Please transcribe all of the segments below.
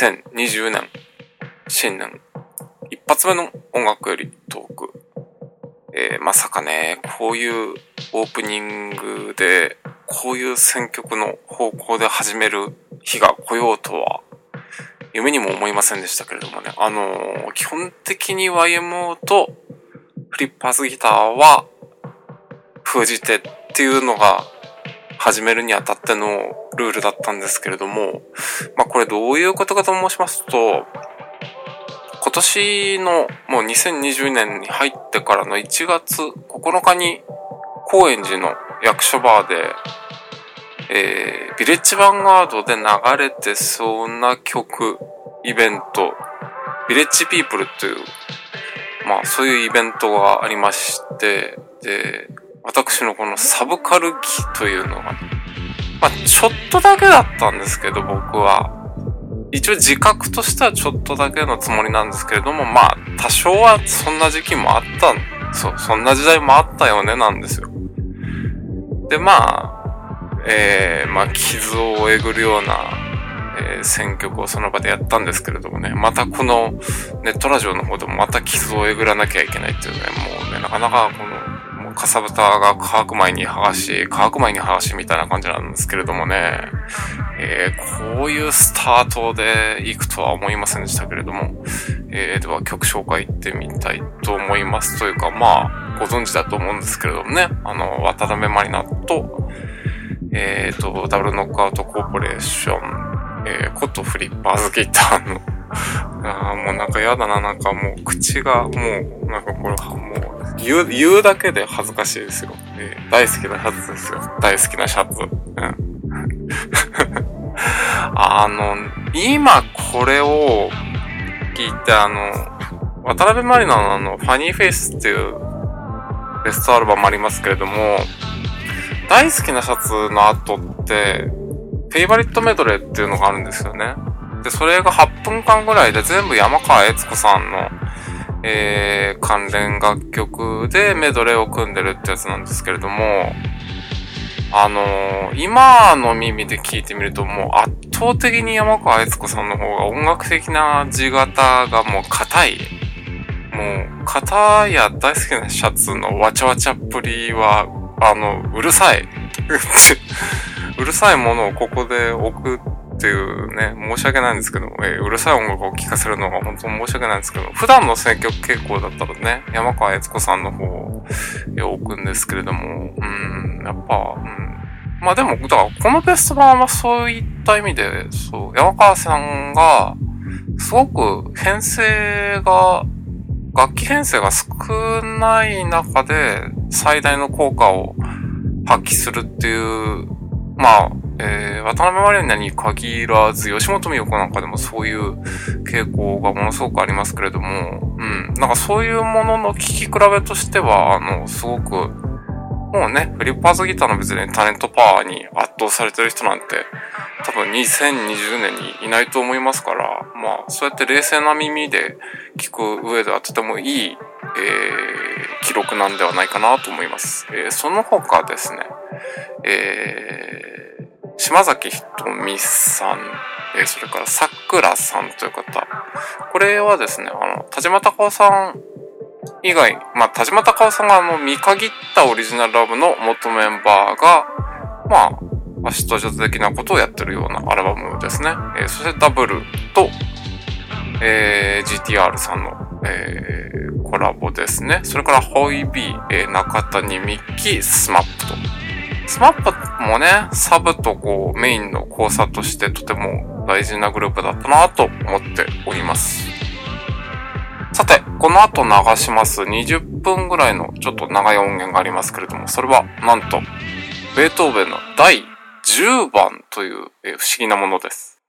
2020年、新年、一発目の音楽よりトーク。えーまさかね、こういうオープニングで、こういう選曲の方向で始める日が来ようとは、夢にも思いませんでしたけれどもね。あのー基本的に YMO とフリッパーズギターは封じ手っていうのが始めるにあたってのルールだったんですけれども、まあこれどういうことかと申しますと、今年のもう2020年に入ってからの1月9日に高円寺の役所バーで、えー、ビレッジヴァンガードで流れてそうな曲、イベント、ビレッジピープルという、まあそういうイベントがありまして、で、私のこのサブカル期というのが、まあちょっとだけだったんですけど僕は、一応自覚としてはちょっとだけのつもりなんですけれども、まあ多少はそんな時期もあった、そう、そんな時代もあったよねなんですよ。で、まあ、えー、まあ傷をえぐるような、えー選曲をその場でやったんですけれどもね、またこのネットラジオの方でもまた傷をえぐらなきゃいけないっていうね、もうね、なかなかこの、かさぶたが乾く前に剥がし、乾く前に剥がしみたいな感じなんですけれどもね、えーこういうスタートで行くとは思いませんでしたけれども、えーでは曲紹介行ってみたいと思います。というか、まあ、ご存知だと思うんですけれどもね、あの、渡辺マリナと、えーと、ダブルノックアウトコーポレーション、えー、ことフリッパーズギターの、あーもうなんかやだな、なんかもう口がもう、なんかこれは、もう、言う、言うだけで恥ずかしいですよ。えー大好きなシャツですよ。大好きなシャツ。うん。あの、今これを聞いて、あの、渡辺マリナのあの、ファニーフェイスっていうベストアルバムありますけれども、大好きなシャツの後って、フェイバリットメドレーっていうのがあるんですよね。で、それが8分間ぐらいで全部山川悦子さんの、えー、関連楽曲でメドレーを組んでるってやつなんですけれども、あのー今の耳で聞いてみるともう圧倒的に山川悦子さんの方が音楽的な地型がもう硬い。もう、型や大好きなシャツのわちゃわちゃっぷりは、あの、うるさい。うるさいものをここで置くっていうね、申し訳ないんですけど、えーうるさい音楽を聴かせるのが本当に申し訳ないんですけど、普段の選曲傾向だったらね、山川悦子さんの方を置くんですけれども、うん、やっぱ、うん。まあでも、だからこのベスト版はそういった意味で、そう、山川さんが、すごく編成が、楽器編成が少ない中で最大の効果を発揮するっていう、まあ、えー、渡辺マリナに限らず、吉本美代子なんかでもそういう傾向がものすごくありますけれども、うん、なんかそういうものの聴き比べとしては、あの、すごく、もうね、フリッパーズギターの別にタレントパワーに圧倒されてる人なんて、多分2020年にいないと思いますから、まあ、そうやって冷静な耳で聞く上ではとてもいい、えー、記録なんではないかなと思います。えー、その他ですね、えー、島崎ひとみさん、えー、それからさくらさんという方、これはですね、あの、田島隆夫さん以外、まあ、田島隆夫さんがあの、見限ったオリジナルラブの元メンバーが、まあ、アシストジャズ的なことをやってるようなアルバムですね。えーそしてダブルと、えー GTR さんの、えーコラボですね。それからホイビー、えー中谷美紀、スマップと。スマップもね、サブとこうメインの交差としてとても大事なグループだったなと思っております。さて、この後流します20分ぐらいのちょっと長い音源がありますけれども、それはなんと、ベートーベンの第10番という不思議なものです。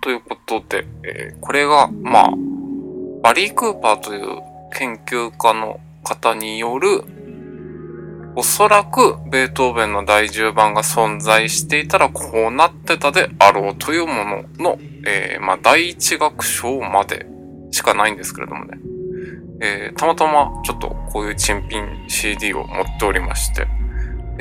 ということで、えーこれが、まあ、バリー・クーパーという研究家の方による、おそらくベートーベンの第10番が存在していたらこうなってたであろうというものの、えーまあ、第一楽章までしかないんですけれどもね。えーたまたまちょっとこういう珍品 CD を持っておりまして、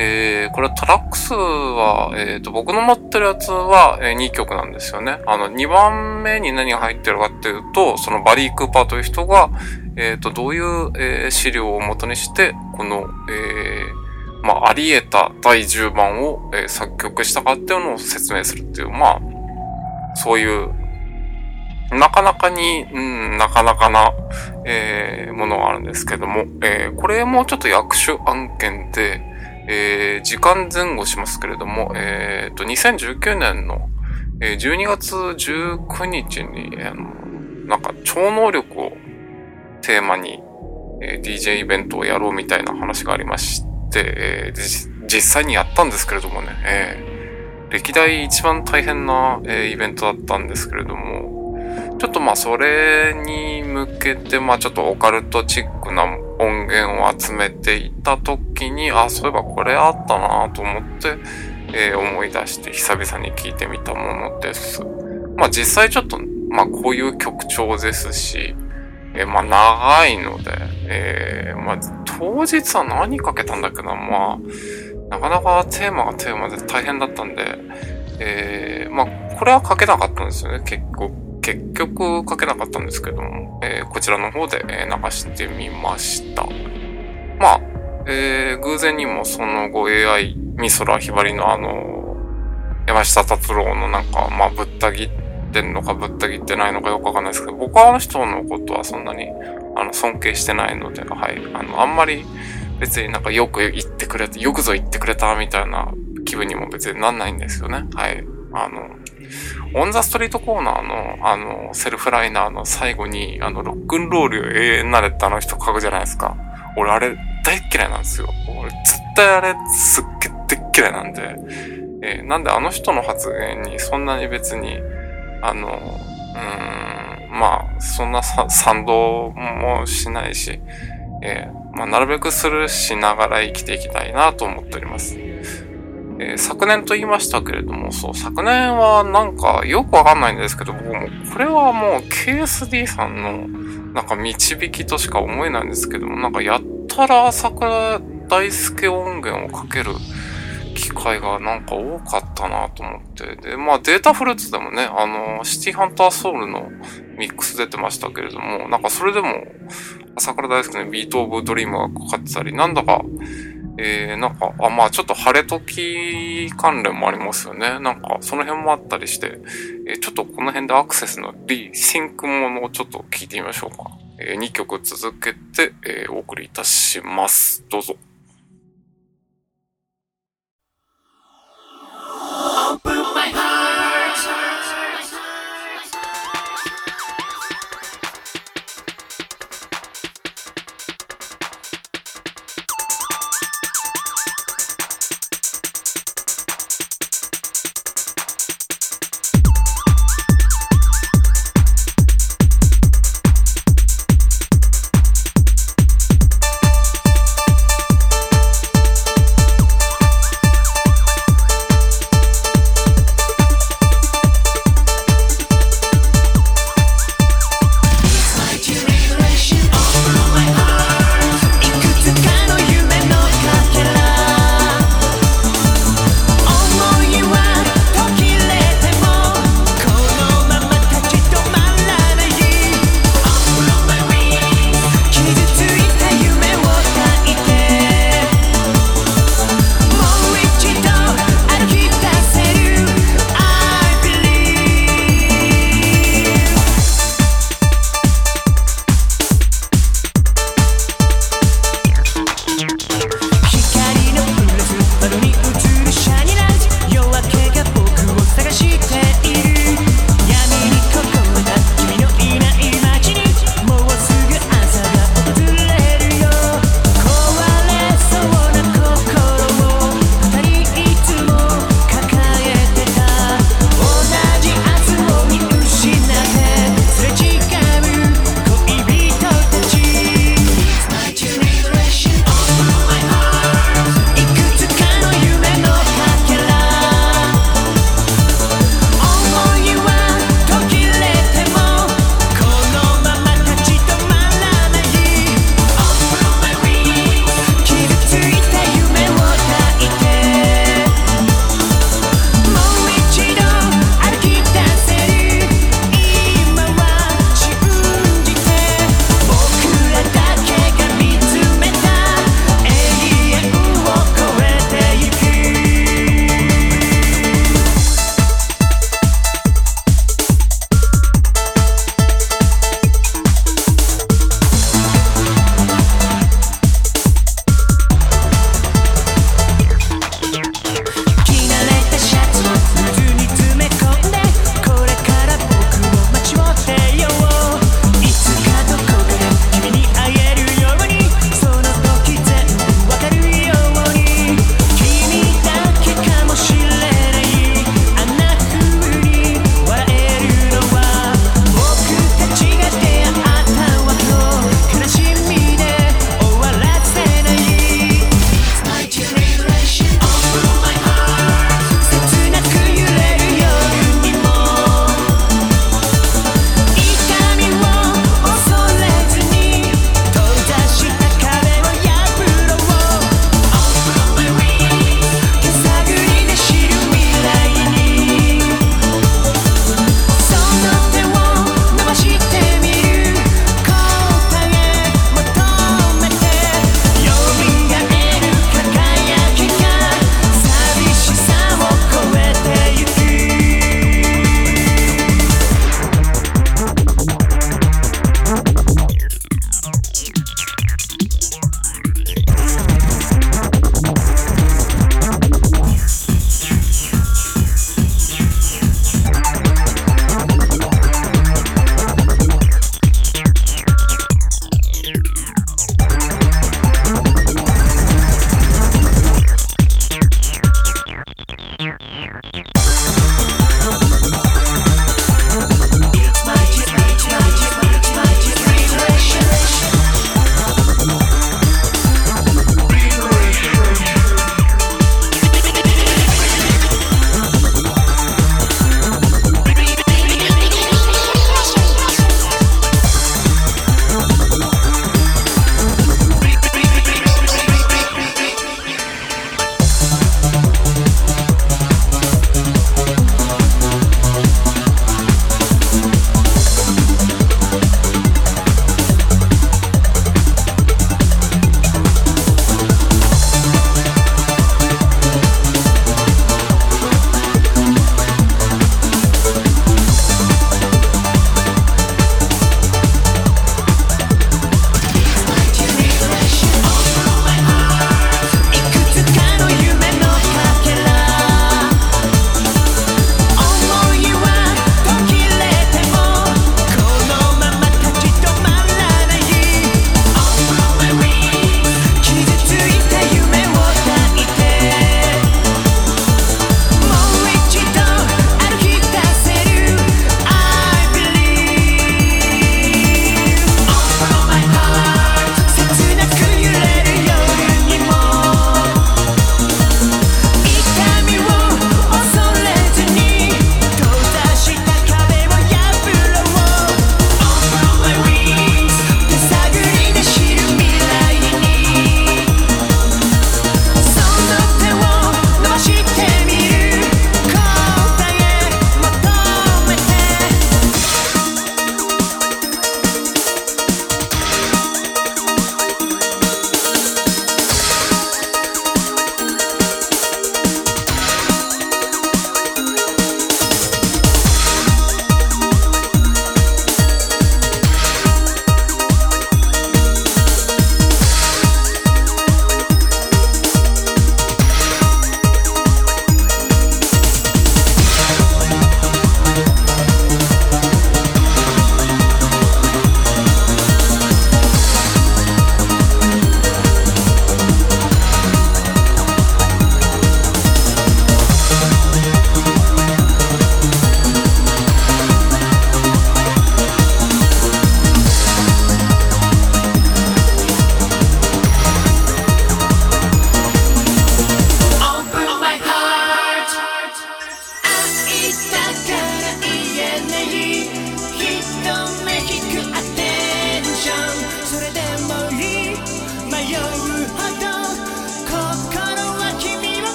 えーこれトラックスは、えーと、僕の持ってるやつは、え2曲なんですよね。あの、2番目に何が入ってるかっていうと、そのバリー・クーパーという人が、えーと、どういう、え資料を元にして、この、えまあ、あり得た第10番を、え作曲したかっていうのを説明するっていう、まあ、そういう、なかなかに、うん、なかなかな、えものがあるんですけども、えこれもちょっと役所案件で、えー時間前後しますけれども、えーと、2019年の、えー12月19日に、あの、なんか超能力をテーマに、えー DJ イベントをやろうみたいな話がありまして、えー実際にやったんですけれどもね、えー歴代一番大変な、えーイベントだったんですけれども、ちょっとまあそれに向けてまあちょっとオカルトチックな音源を集めていた時に、あ、そういえばこれあったなと思って、えー思い出して久々に聞いてみたものです。まあ実際ちょっと、まあこういう曲調ですし、えーまあ長いので、えーまあ当日は何かけたんだけど、まあ、なかなかテーマがテーマで大変だったんで、えーまあこれはかけなかったんですよね、結構。結局かけなかったんですけども、えーこちらの方で、流してみました。まあ、えー偶然にもその後 AI 美空ひばりのあの、山下達郎のなんか、まあぶった切ってんのかぶった切ってないのかよくわかんないですけど、僕はあの人のことはそんなにあの尊敬してないので、はい。あの、あんまり別になんかよく言ってくれて、よくぞ言ってくれたみたいな気分にも別になんないんですよね。はい。あの、オンザストリートコーナーの、あの、セルフライナーの最後に、あの、ロックンロールよ永遠なれってあの人書くじゃないですか。俺あれ大嫌いなんですよ。俺絶対あれすっげえ大っ嫌いなんで。えーなんであの人の発言にそんなに別に、あの、うーん、まあ、そんな賛同もしないし、えーまあ、なるべくスルーしながら生きていきたいなと思っております。えー昨年と言いましたけれども、そう、昨年はなんかよくわかんないんですけど、僕もこれはもう KSD さんのなんか導きとしか思えないんですけども、なんかやったら桜大輔音源をかける機会がなんか多かったなと思って。で、まあデータフルーツでもね、あの、シティハンターソウルのミックス出てましたけれども、なんかそれでも、桜大輔のビートオブドリームがかかってたり、なんだか、えー、なんか、あ、まあちょっと晴れ時関連もありますよね。なんか、その辺もあったりして、えーちょっとこの辺でアクセスのリシンクものをちょっと聞いてみましょうか。え2曲続けて、えーお送りいたします。どうぞ。「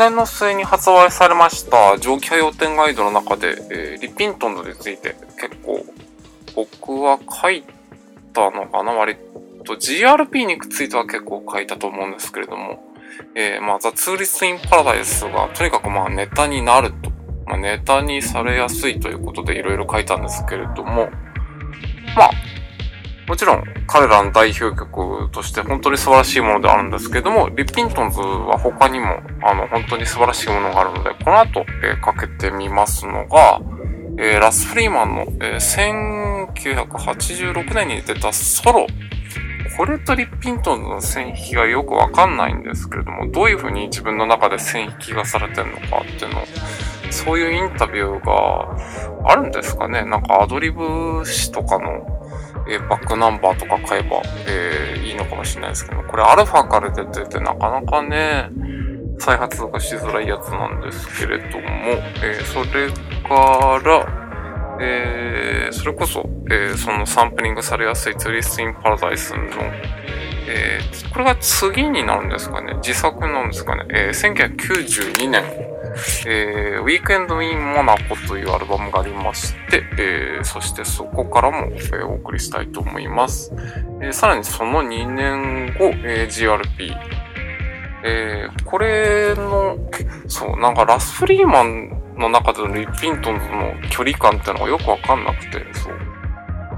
年の末に発売されました蒸気波要点ガイドの中で、えー、リピントンズについて結構僕は書いたのかな？割と GRP については結構書いたと思うんですけれども、えー、まあ、ザ・ツーリスト・イン・パラダイスがとにかくまあネタになると、まあ、ネタにされやすいということでいろいろ書いたんですけれども、まあ、もちろん彼らの代表曲として本当に素晴らしいものであるんですけども、リッピントンズは他にもあの本当に素晴らしいものがあるので、この後、えー、かけてみますのが、えー、ラス・フリーマンの、えー、1986年に出たソロ。これとリッピントンズの線引きがよくわかんないんですけれども、どういう風に自分の中で線引きがされてるのかっていうのを、そういうインタビューがあるんですかねなんかアドリブ詞とかのえー、バックナンバーとか買えば、えー、いいのかもしれないですけど、これアルファから出ててなかなかね、再発がしづらいやつなんですけれども、えー、それから、えー、それこそ、えー、そのサンプリングされやすい Tourist in Paradise の、えー、これが次になるんですかね？次作なんですかね？えー、1992年、えー、 Weekend in Monaco というアルバムがありまして、えー、そしてそこからも、えー、お送りしたいと思います。えー、さらにその2年後、えー、GRP。えー、これの、そう、なんかラス・フリーマンの中でのリッピントンズの距離感っていうのがよくわかんなくて、そう。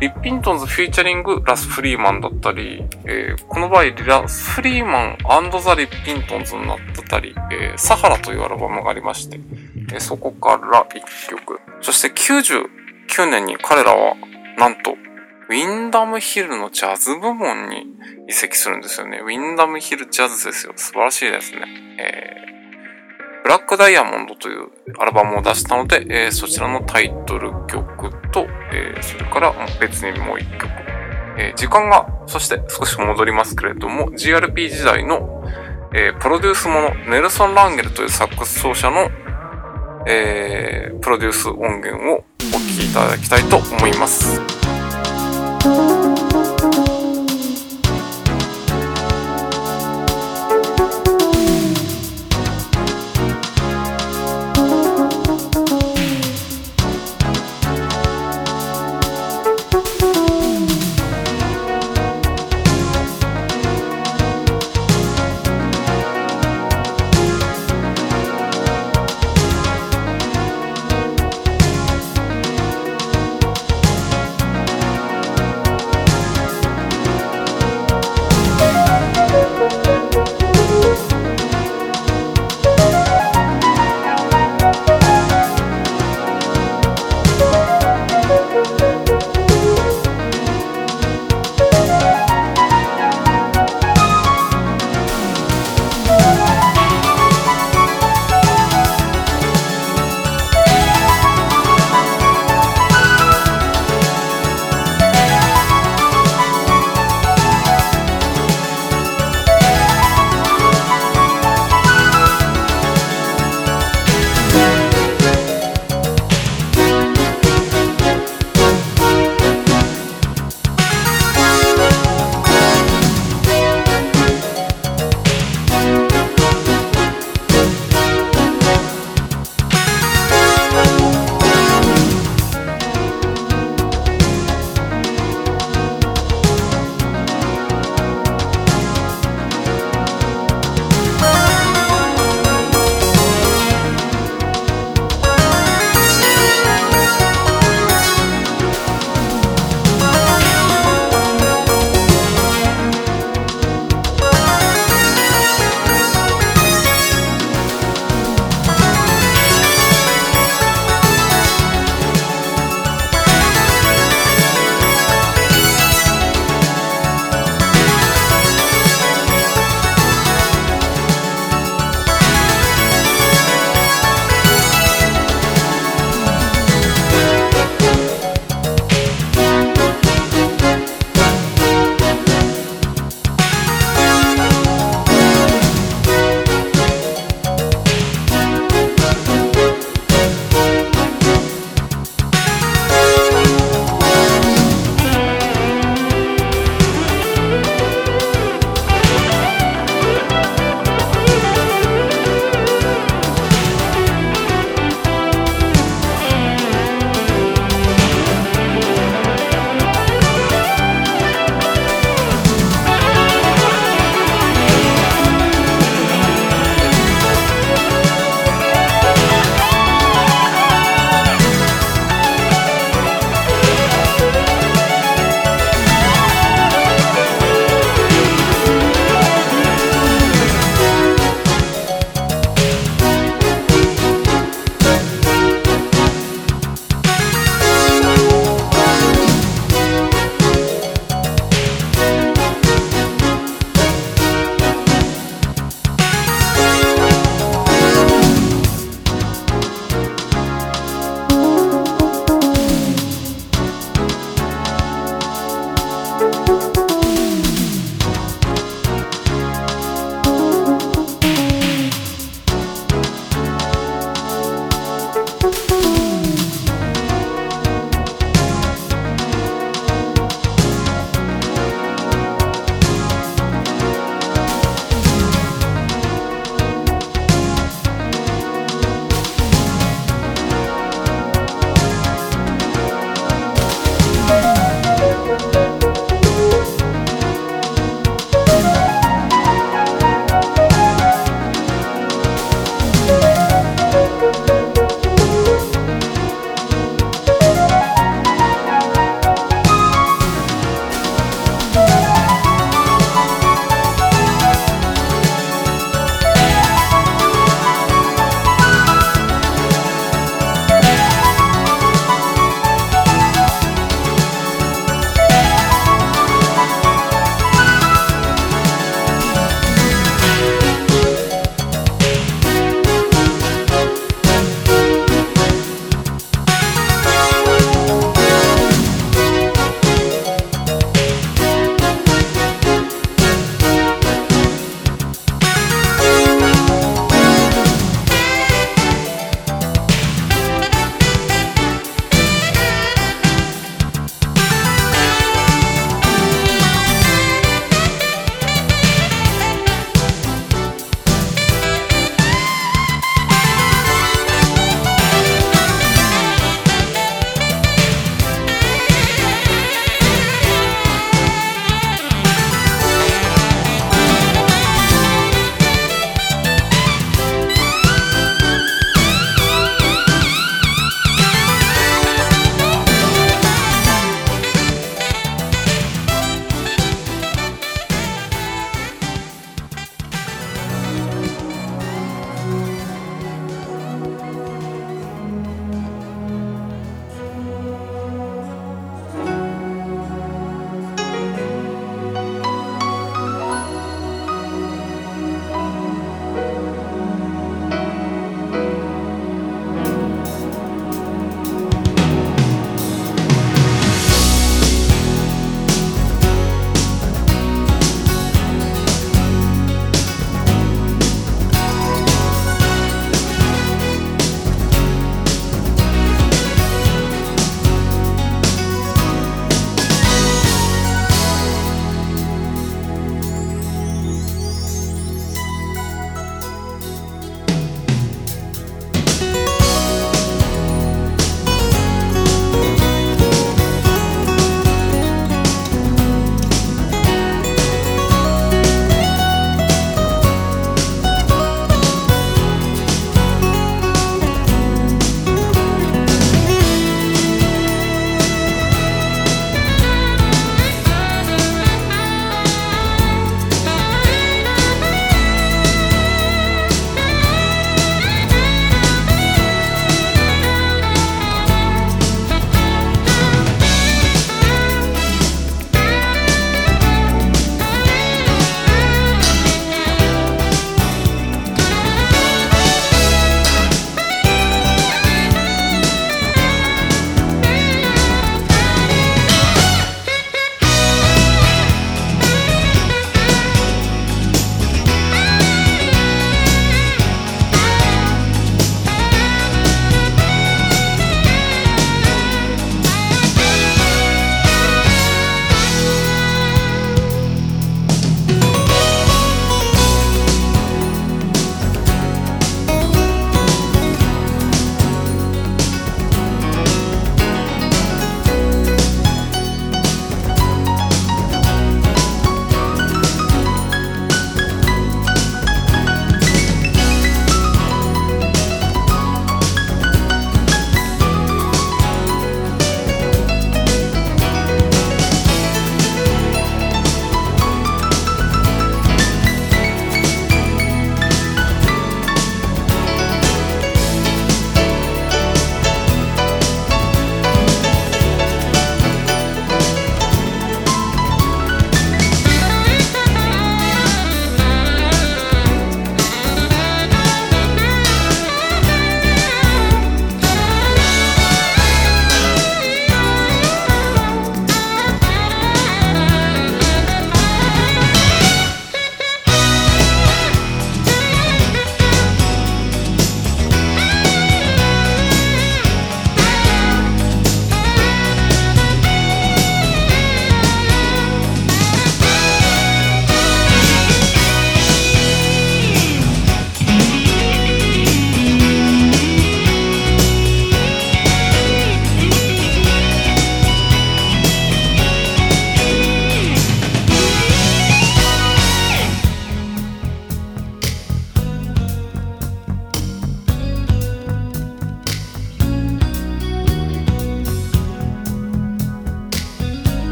リッピントンズフューチャリングラス・フリーマンだったり、えー、この場合ラス・フリーマンザ・リッピントンズになってたり、えー、サハラというアルバムがありまして、えー、そこから1曲。そして99年に彼らは、なんと、ウィンダムヒルのジャズ部門に移籍するんですよね。ウィンダムヒルジャズですよ。素晴らしいですね。えー、ブラックダイヤモンドというアルバムを出したので、えー、そちらのタイトル曲、えー、それから別にもう一曲。えー、時間が、そして少し戻りますけれども、GRP 時代の、えー、プロデュースもの、ネルソン・ランゲルというサックス奏者の、えー、プロデュース音源をお聴きいただきたいと思います。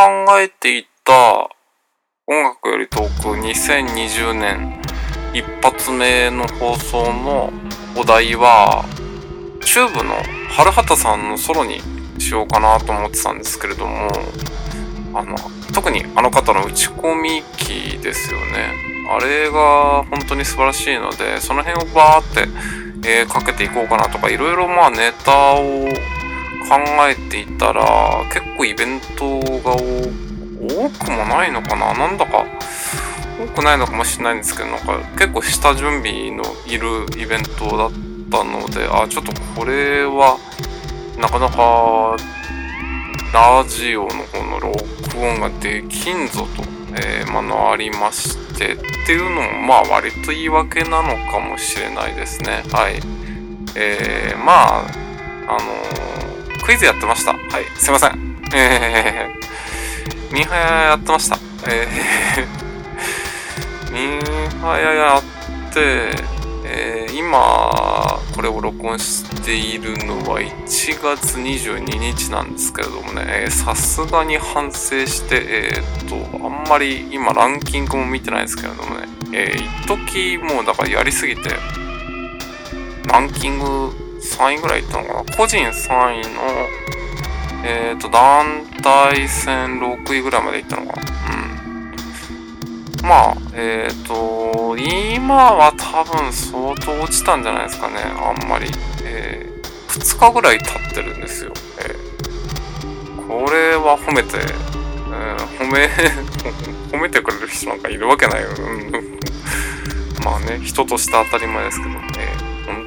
考えていた音楽より遠く2020年一発目の放送のお題はチューブの春畑さんのソロにしようかなと思ってたんですけれどもあの特にあの方の打ち込み機ですよね。あれが本当に素晴らしいのでその辺をバーって、えー、かけていこうかなとかいろいろまあネタを考えていたら結構イベントが多くもないのかな？なんだか多くないのかもしれないんですけどなんか結構下準備のいるイベントだったのであちょっとこれはなかなかラジオの方の録音ができんぞと、えー、まのありましてっていうのもまあ割と言い訳なのかもしれないですね。はい。えー、まああのー、クイズやってました。はい。すいません。えー、ミーハヤやってました。えー、ミーハヤやってえー、今これを録音しているのは1月22日なんですけれどもね。さすがに反省してえー、っとあんまり今ランキングも見てないですけれどもね。えー、一時もうだからやりすぎてランキング3位ぐらいいったのかな？個人3位のえー、っと団体戦6位ぐらいまでいったのかな？うんまあ、えっ、ー、と、今は多分相当落ちたんじゃないですかね。あんまり。えー、2日ぐらい経ってるんですよ。えー、これは褒めて、えー、褒め、褒めてくれる人なんかいるわけないよ。うんまあね、人として当たり前ですけど、ね、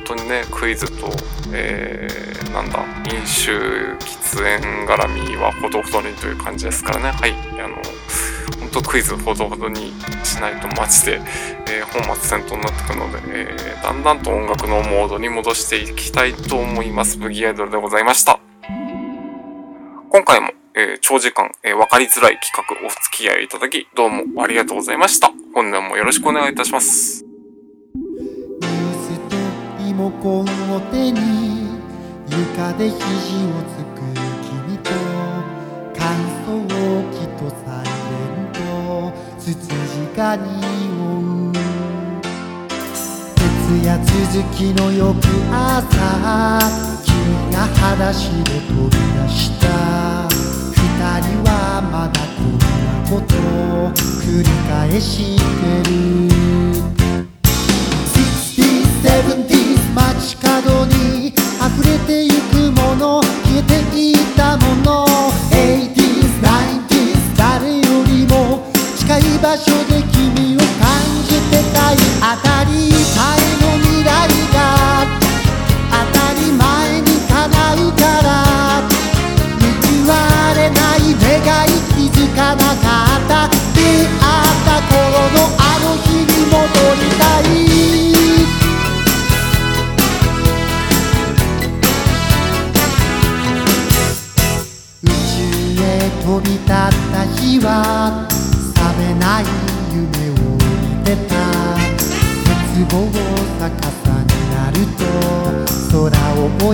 当にね、クイズと、えー、なんだ、飲酒、喫煙絡みはほどほどにという感じですからね。はい。あの、とクイズほどほどにしないとマジで、えー、本末転倒になってくるので、えー、だんだんと音楽のモードに戻していきたいと思います。ブギアイドルでございました。今回も、えー、長時間、えー、わかりづらい企画お付き合いいただき、どうもありがとうございました。本年もよろしくお願いいたします。リモコンを手に床で肘をつく君と乾燥機とサイつつじが匂う。徹夜続きの翌朝君が裸足で飛び出した二人はまだこんなことを繰り返して。る 60s, 70s 街角に溢れてゆくもの消えていたもの。80s, 90s 誰よりも近い場所で君を感じてたい。あたり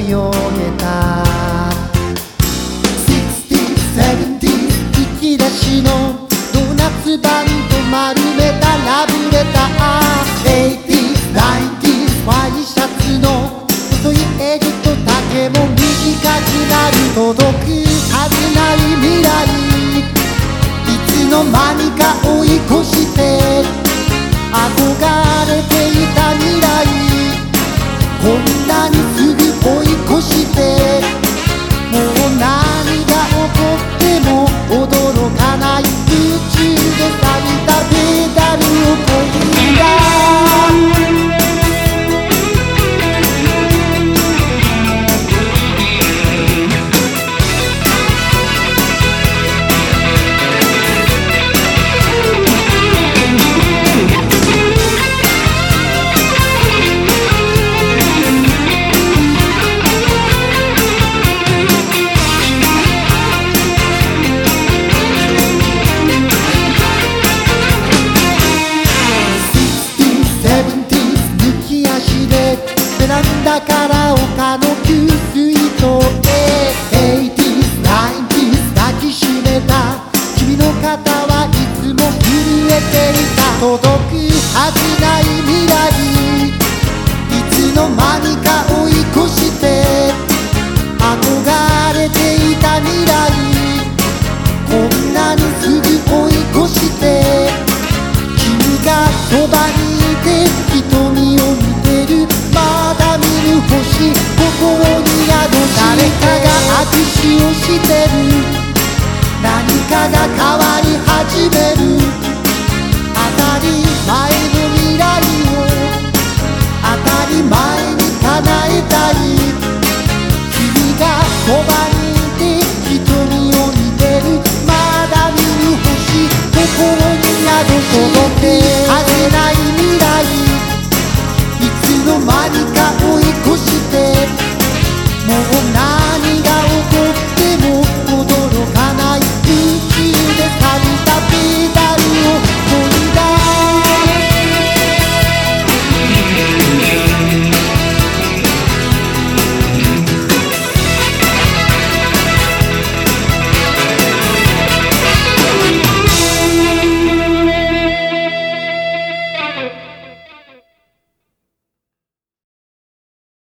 空